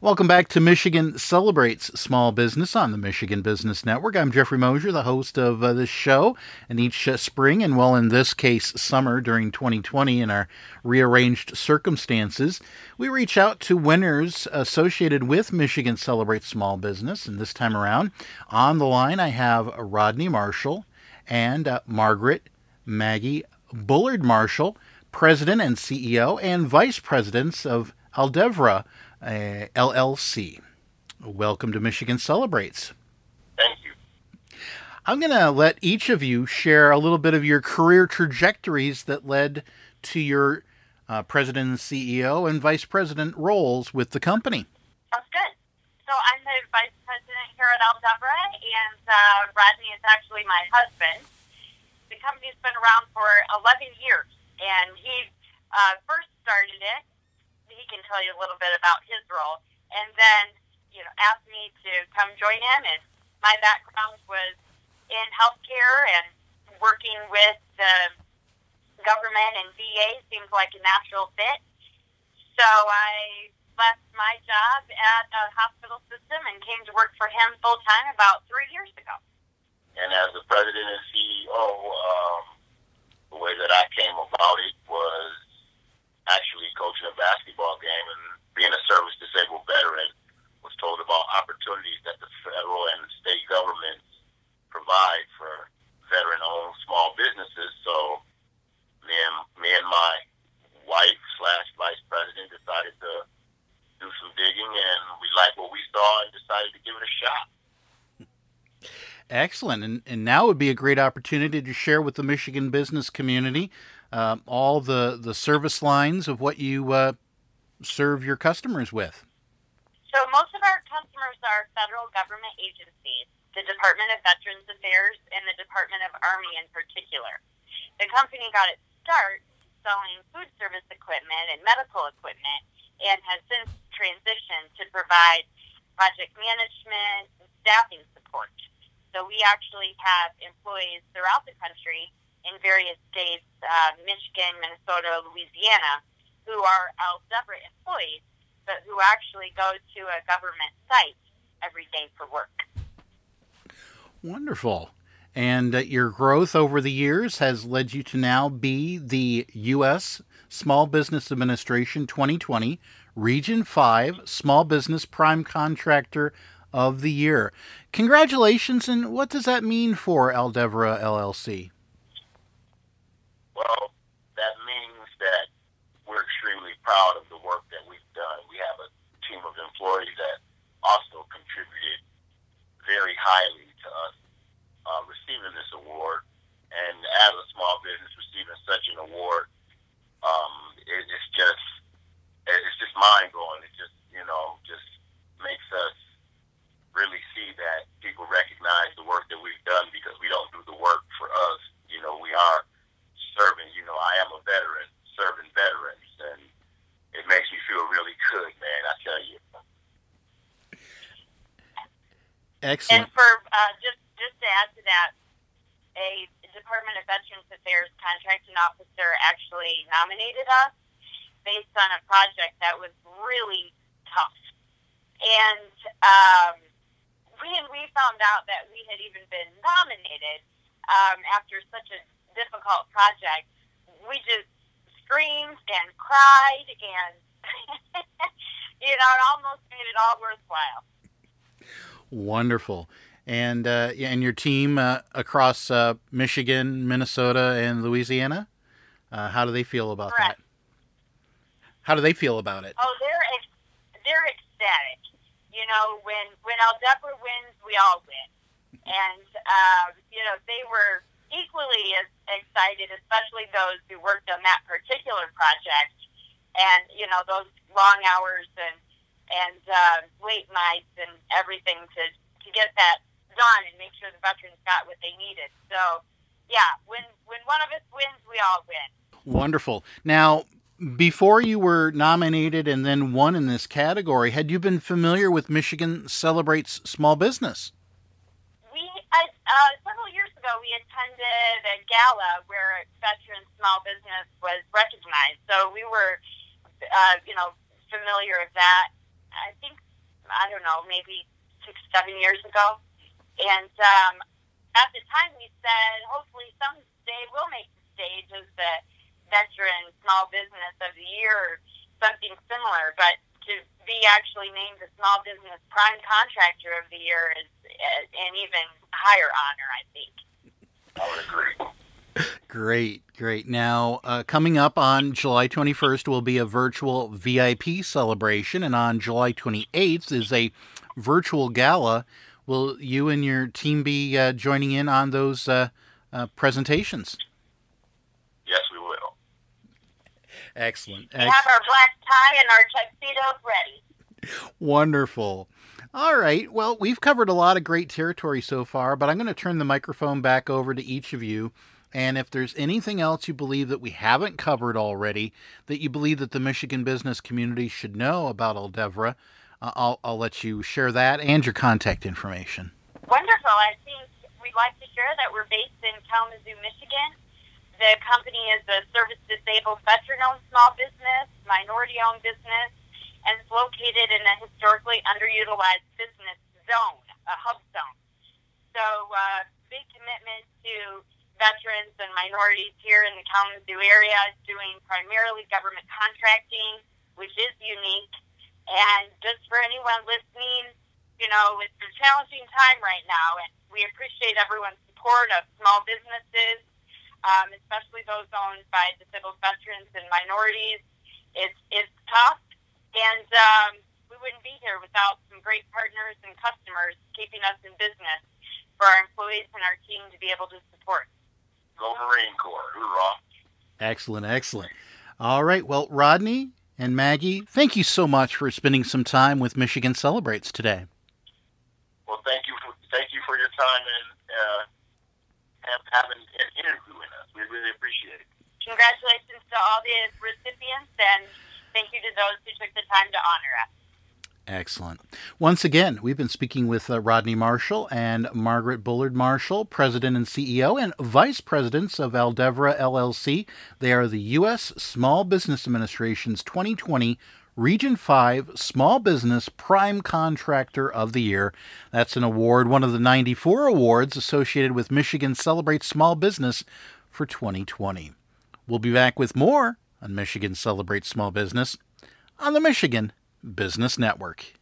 Welcome back to Michigan Celebrates Small Business on the Michigan Business Network. I'm Jeffrey Mosher, the host of uh, this show. And each uh, spring, and well, in this case, summer during 2020, in our rearranged circumstances, we reach out to winners associated with Michigan Celebrates Small Business. And this time around, on the line, I have Rodney Marshall and uh, Margaret Maggie Bullard Marshall, President and CEO and Vice Presidents of Aldevra uh, LLC. Welcome to Michigan Celebrates. Thank you. I'm going to let each of you share a little bit of your career trajectories that led to your uh, president and CEO and vice president roles with the company. Sounds good. So I'm the vice president here at Aldevra, and uh, Rodney is actually my husband. The company's been around for 11 years, and he uh, first started it he can tell you a little bit about his role. And then, you know, asked me to come join him. And my background was in healthcare and working with the government and VA seems like a natural fit. So I left my job at a hospital system and came to work for him full time about three years ago. And as the president and CEO, um, the way that I came about it was actually coaching a basketball game and being a service disabled veteran was told about opportunities that the federal and state governments provide for veteran owned small businesses. So me and me and my wife slash vice president decided to do some digging and we liked what we saw and decided to give it a shot. Excellent. And, and now would be a great opportunity to share with the Michigan business community uh, all the, the service lines of what you uh, serve your customers with? So, most of our customers are federal government agencies, the Department of Veterans Affairs and the Department of Army in particular. The company got its start selling food service equipment and medical equipment and has since transitioned to provide project management and staffing support. So, we actually have employees throughout the country in various states, uh, Michigan, Minnesota, Louisiana, who are Aldevra employees, but who actually go to a government site every day for work. Wonderful. And your growth over the years has led you to now be the U.S. Small Business Administration 2020 Region 5 Small Business Prime Contractor of the Year. Congratulations, and what does that mean for Aldevra LLC? Well, that means that we're extremely proud of the work that we've done. We have a team of employees that also contributed very highly to us uh, receiving this award. And as a small business receiving such an award, um, it, it's just it's just mind blowing. It just you know just makes us really see that people recognize the work that we've done because we don't do the work for us. You know, we are serving, you know, I am a veteran serving veterans, and it makes me feel really good, man. I tell you. Excellent. And for uh, just just to add to that, a Department of Veterans Affairs contracting officer actually nominated us based on a project that was really tough, and um, we we found out that we had even been nominated um, after such a difficult project, we just screamed and cried and you know it almost made it all worthwhile wonderful and uh, and your team uh, across uh, Michigan, Minnesota, and Louisiana. Uh, how do they feel about Correct. that? How do they feel about it? Oh, they're ex- they're ecstatic. You know, when when Aldevra wins, we all win, and uh, you know they were equally as excited, especially those who worked on that particular project, and you know those long hours and and uh, late nights and everything to to get that done and make sure the veterans got what they needed. So, yeah, when when one of us wins, we all win. Wonderful. Now, before you were nominated and then won in this category, had you been familiar with Michigan Celebrates Small Business? uh, several years ago, we attended a gala where veteran small business was recognized. So we were, uh, you know, familiar with that. I think I don't know, maybe six, seven years ago. And um, at the time, we said hopefully someday we'll make the stage as the veteran small business of the year or something similar. But to be actually named the small business prime contractor of the year is an even higher honor, I think. I would agree. Great, great. Now, uh, coming up on July 21st will be a virtual VIP celebration, and on July 28th is a virtual gala. Will you and your team be uh, joining in on those uh, uh presentations? Yes, we will. Excellent. We have our black tie and our tuxedos ready. Wonderful. All right. Well, we've covered a lot of great territory so far, but I'm going to turn the microphone back over to each of you and if there's anything else you believe that we haven't covered already, that you believe that the Michigan business community should know about Aldevra, uh, I'll, I'll let you share that and your contact information. Wonderful. I think we'd like to share that we're based in Kalamazoo, Michigan. The company is a service disabled veteran owned small business, minority owned business, and it's located in a historically underutilized business zone, a hub zone. So, uh, big commitment to veterans and minorities here in the Kalamazoo area doing primarily government contracting, which is unique. And just for anyone listening, you know, it's a challenging time right now, and we appreciate everyone's support of small businesses, um, especially those owned by disabled veterans and minorities. It's, it's tough, and um, we wouldn't be here without some great partners and customers keeping us in business for our employees and our team to be able to support. Go Marine Corps. Hoorah. Excellent, excellent. All right. Well, Rodney and Maggie, thank you so much for spending some time with Michigan Celebrates today. Well, thank you for thank you for your time and uh, have, having an interview with us. We really appreciate it. Congratulations to all the recipients, and thank you to those who took the time to honor us. Excellent. Once again, we've been speaking with uh, Rodney Marshall and Margaret Bullard Marshall, President and CEO and Vice Presidents of Aldevra LLC. They are the U.S. Small Business Administration's 2020 Region 5 Small Business Prime Contractor of the Year. That's an award, one of the 94 awards associated with Michigan Celebrates Small Business for 2020. We'll be back with more on Michigan Celebrates Small Business on the Michigan Business Network.